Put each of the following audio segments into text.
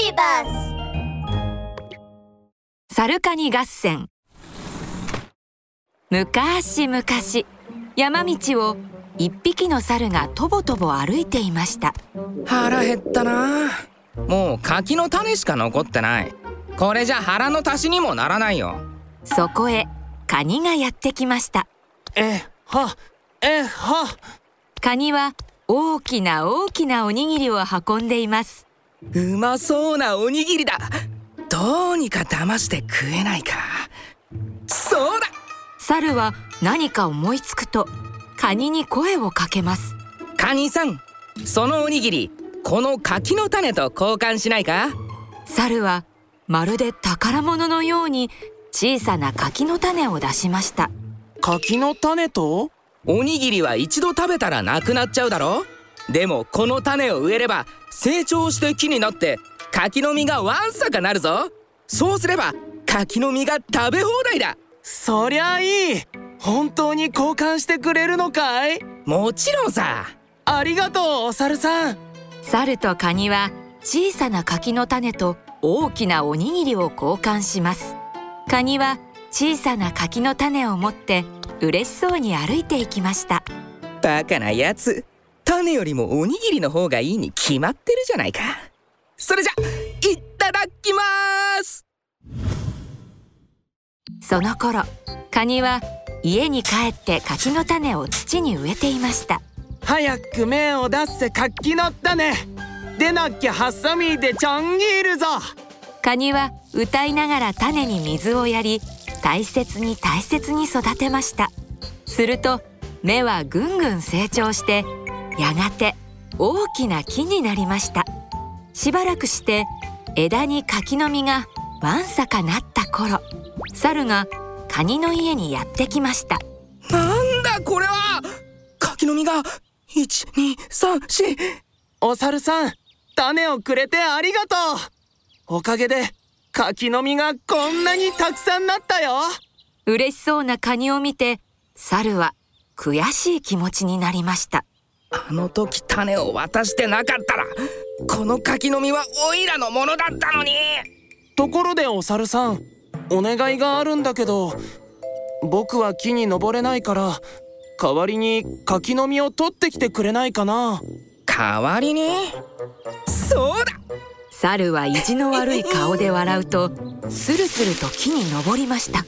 ビバスサルカニ合戦。昔々山道を一匹の猿がとぼとぼ歩いていました。腹減ったな。もう柿の種しか残ってない。これじゃ腹の足しにもならないよ。そこへカニがやってきました。えはえはカニは大きな大きなおにぎりを運んでいますうまそうなおにぎりだ。どうにか騙して食えないか。そうだ。猿は何か思いつくとカニに声をかけます。カニさんそのおにぎりこの柿の種と交換しないか？猿はまるで宝物のように小さな柿の種を出しました。柿の種と？おにぎりは一度食べたらなくなっちゃうだろ？でもこの種を植えれば成長して木になって柿の実がわんさかなるぞ。そうすれば柿の実が食べ放題だ。そりゃいい。本当に交換してくれるのかい？もちろんさ。ありがとうお猿さん。猿とカニは小さな柿の種と大きなおにぎりを交換します。カニは小さな柿の種を持って嬉しそうに歩いていきました。バカなやつ種よりもおにぎりの方がいいに決まってるじゃないか。それじゃいただきます。その頃カニは家に帰って柿の種を土に植えていました。早く芽を出せ柿の種。でなきゃハサミでちょん切るぞ。カニは歌いながら種に水をやり大切に大切に育てました。すると芽はぐんぐん成長してやがて大きな木になりました。しばらくして枝に柿の実がわんさかなった頃猿がカニの家にやってきました。なんだこれは！柿の実が1234お猿さん種をくれてありがとう。おかげで柿の実がこんなにたくさんなったよ。嬉しそうなカニを見て猿は悔しい気持ちになりましたあの時種を渡してなかったらこの柿の実はオイラのものだったのに。ところでお猿さんお願いがあるんだけど僕は木に登れないから代わりに柿の実を取ってきてくれないかな。代わりに？そうだ。猿は意地の悪い顔で笑うとスルスルと木に登りました。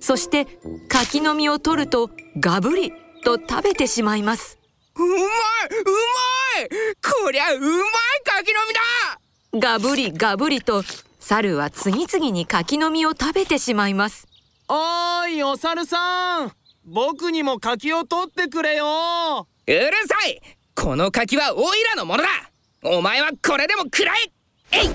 そして柿の実を取るとガブリと食べてしまいますうまいうまい。こりゃうまい柿の実だ。ガブリガブリと猿は次々に柿の実を食べてしまいます。おーいお猿さん。僕にも柿を取ってくれよ。うるさい。この柿はオイラのものだ。お前はこれでも食らえ。えいえい。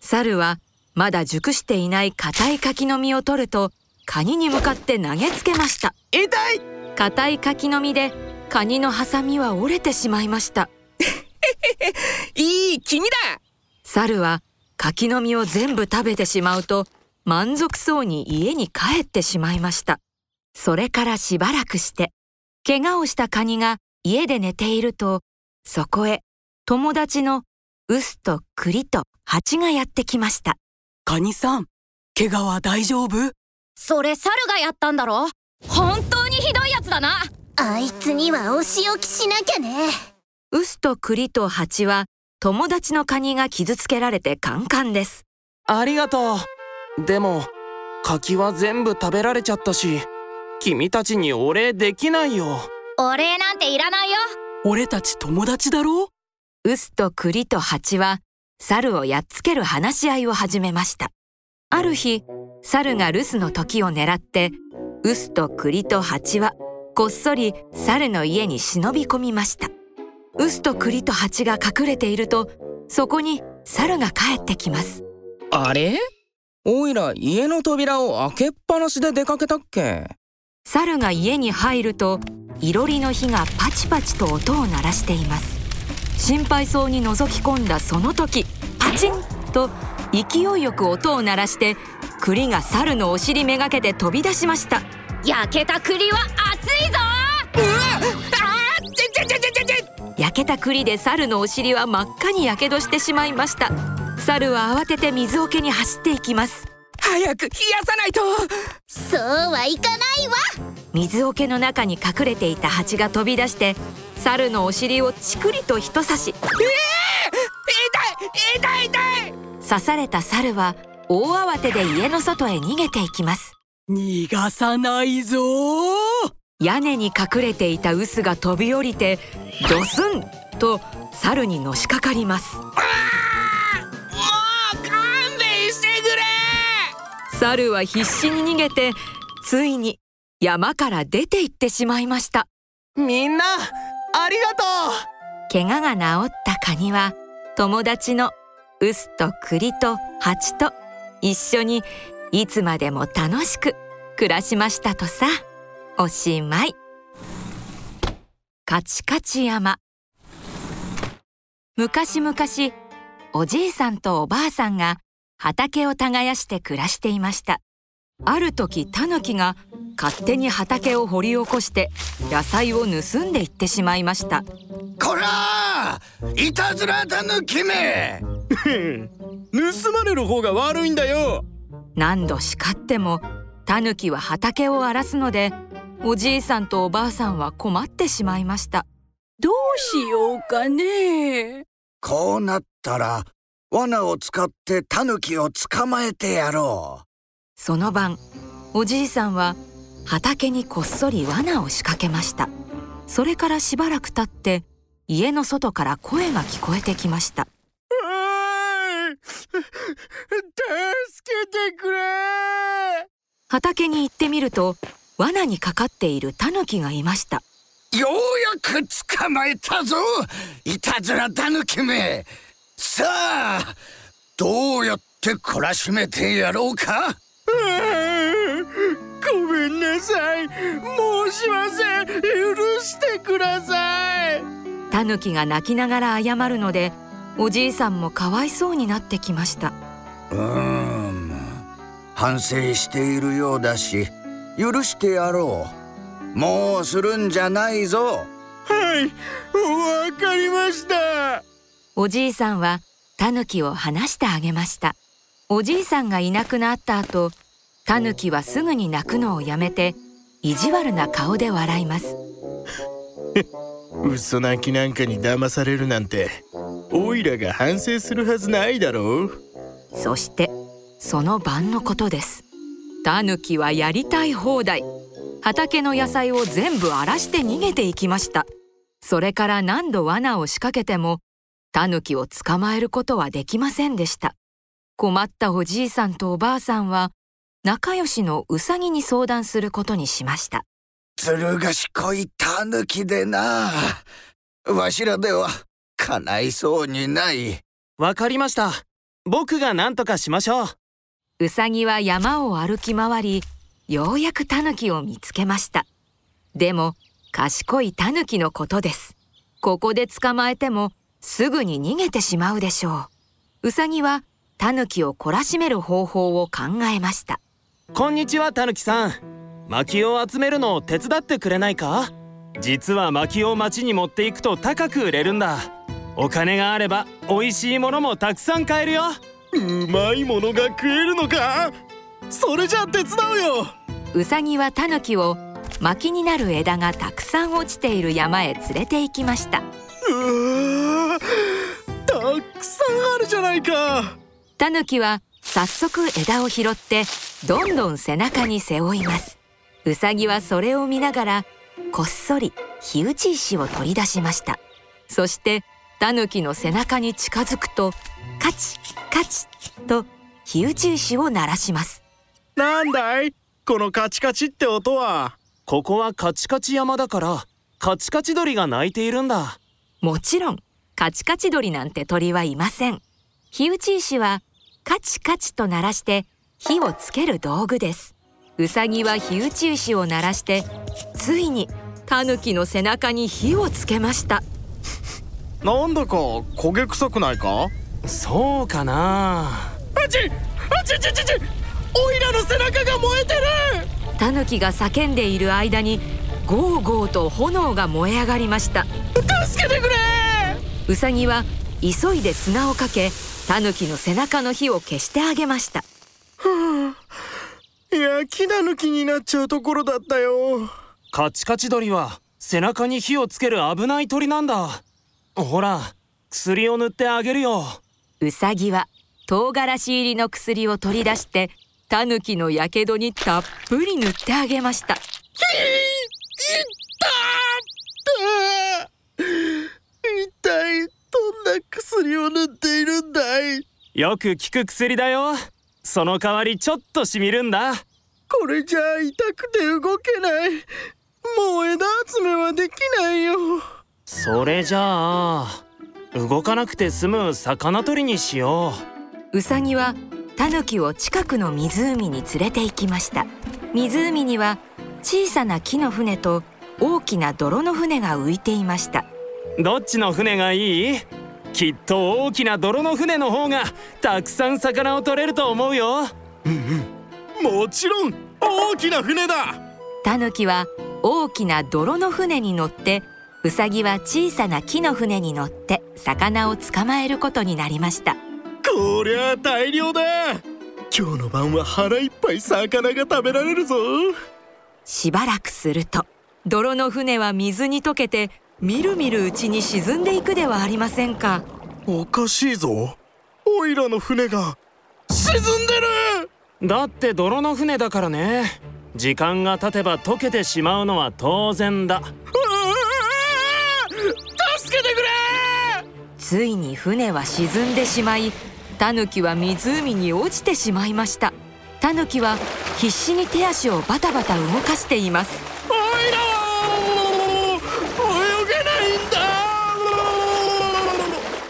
猿はまだ熟していない硬い柿の実を取るとカニに向かって投げつけました。痛い。硬い柿の実でカニのハサミは折れてしまいました。いい君だ。猿は柿の実を全部食べてしまうと満足そうに家に帰ってしまいました。それからしばらくして怪我をしたカニが家で寝ているとそこへ友達のウスと栗と蜂がやってきました。カニさん怪我は大丈夫？それ猿がやったんだろ？本当にひどいやつだなあいつにはお仕置きしなきゃね。ウスと栗と蜂は友達のカニが傷つけられてカンカンです。ありがとう。でも柿は全部食べられちゃったし君たちにお礼できないよ。お礼なんていらないよ。俺たち友達だろ？ウスと栗と蜂は猿をやっつける話し合いを始めました。ある日猿が留守の時を狙ってウスと栗と蜂はこっそり猿の家に忍び込みました。ウスと栗と蜂が隠れているとそこに猿が帰ってきます。あれ？おいら家の扉を開けっぱなしで出かけたっけ？猿が家に入るといろりの火がパチパチと音を鳴らしています。心配そうに覗き込んだその時パチンと勢いよく音を鳴らして栗が猿のお尻めがけて飛び出しました。焼けた栗は熱いぞ。焼けた栗で猿のお尻は真っ赤にやけどしてしまいました。猿は慌てて水桶に走っていきます。早く冷やさないと。そうはいかないわ。水桶の中に隠れていた蜂が飛び出して猿のお尻をチクリと一刺し。痛い痛い痛い。刺された猿は大慌てで家の外へ逃げていきます。逃がさないぞ屋根に隠れていた臼が飛び降りてドスンと猿にのしかかります。もう勘弁してくれ。猿は必死に逃げてついに山から出て行ってしまいました。みんなありがと怪我が治ったカニは友達のウスと栗とハチと一緒にいつまでも楽しく暮らしましたとさおしまい。カチカチ山。昔々おじいさんとおばあさんが畑を耕して暮らしていました。ある時タヌキが勝手に畑を掘り起こして野菜を盗んでいってしまいました。こらいたずらたぬきめ。盗まれる方が悪いんだよ。何度叱ってもタヌキは畑を荒らすのでおじいさんとおばあさんは困ってしまいました。どうしようかね。こうなったら罠を使ってタヌキを捕まえてやろその晩おじいさんは畑にこっそり罠を仕掛けました。それからしばらく経って家の外から声が聞こえてきました。助けてくれ。畑に行ってみると罠にかかっているタヌキがいました。うようやく捕まえたぞいたずらたぬきめ。さあどうやって懲らしめてやろうか？ごめんなさい。申しません許してください。タヌキが泣きながら謝るのでおじいさんもかわいそうになってきました。うーん反省しているようだし許してやろう。もうするんじゃないぞ。はいわかりました。おじいさんはタヌキを話してあげました。おじいさんがいなくなった後タヌキはすぐに泣くのをやめて意地悪な顔で笑います。嘘泣きなんかに騙されるなんてオイラが反省するはずないだろう。そしてその晩のことですタヌキはやりたい放題。畑の野菜を全部荒らして逃げていきました。それから何度罠を仕掛けてもタヌキを捕まえることはできませんでした。困ったおじいさんとおばあさんは仲良しのウサギに相談することにしました。ずる賢いタヌキでな。わしらでは叶いそうにない。わかりました。僕が何とかしましょうウサギは山を歩き回りようやくタヌキを見つけました。でも賢いタヌキのことです。ここで捕まえてもすぐに逃げてしまうでしょう。ウサギはタヌキを懲らしめる方法を考えました。こんにちはタヌキさん。薪を集めるのを手伝ってくれないか？実は薪を町に持っていくと高く売れるんだ。お金があれば美味しいものもたくさん買えるよ。うまいものが食えるのか？それじゃ手伝うよ。ウサギはタヌキを薪になる枝がたくさん落ちている山へ連れて行きました。うわたくさんあるじゃないか。タヌキは早速枝を拾ってどんどん背中に背負います。ウサギはそれを見ながらこっそり火打ち石を取り出しました。そしてタヌキの背中に近づくとカチカチと火打ち石を鳴らします。なんだい？このカチカチって音は。ここはカチカチ山だからカチカチ鳥が鳴いているんだ。もちろんカチカチ鳥なんて鳥はいません。火打ち石はカチカチと鳴らして火をつける道具です。ウサギは火打ち石を鳴らしてついにタヌキの背中に火をつけました。なんだか焦げ臭くないか？そうかな。あちあちちちちオイラの背中が燃えてる。タヌキが叫んでいる間にゴーゴーと炎が燃え上がりました。助けてくれ。ウサギは急いで砂をかけタヌキの背中の火を消してあげました。焼きタヌキになっちゃうところだったよ。カチカチ鳥は背中に火をつける危ない鳥なんだ。ほら薬を塗ってあげるよウサギは唐辛子入りの薬を取り出してタヌキのやけどにたっぷり塗ってあげました。一体どんな薬を塗ってい。るんだい。よく効く薬だよその代わりちょっとしみるんだこれじゃあ痛くて動けない。もう枝集めはできない。よそれじゃあ動かなくて済む魚取りにしよウサギはタヌキを近くの湖に連れて行きました。湖には小さな木の船と大きな泥の船が浮いていました。うどっちの船がいい？きっと大きな泥の船の方がたくさん魚を取れると思うよ。もちろん大きな船だ。タヌキは大きな泥の船に乗ってウサギは小さな木の船に乗って魚を捕まえることになりました。こりゃ大量だ。今日の晩は腹いっぱい魚が食べられるぞ。しばらくすると泥の船は水に溶けてみるみるうちに沈んでいくではありませんか。おかしいぞ。オイラの船が沈んでる。だって泥の船だからね。時間が経てば溶けてしまうのは当然だついに船は沈んでしまいタヌキは湖に落ちてしまいました。タヌキは必死に手足をバタバタ動かしています。オイラ泳げないん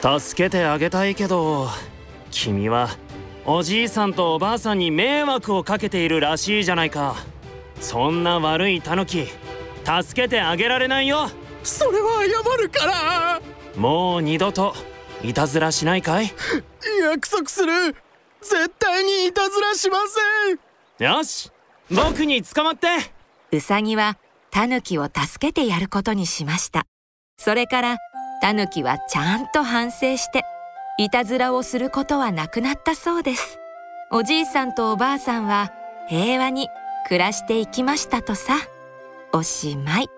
だ！助けてあげたいけど君はおじいさんとおばあさんに迷惑をかけているらしいじゃないか。そんな悪いタヌキ助けてあげられないよ。それは謝るからもう二度といたずらしないかい？約束する。絶対にいたずらしません。よし僕に捕まって。ウサギはタヌキを助けてやることにしました。それからタヌキはちゃんと反省していたずらをすることはなくなったそうです。おじいさんとおばあさんは平和に暮らしていきましたとさ。おしまい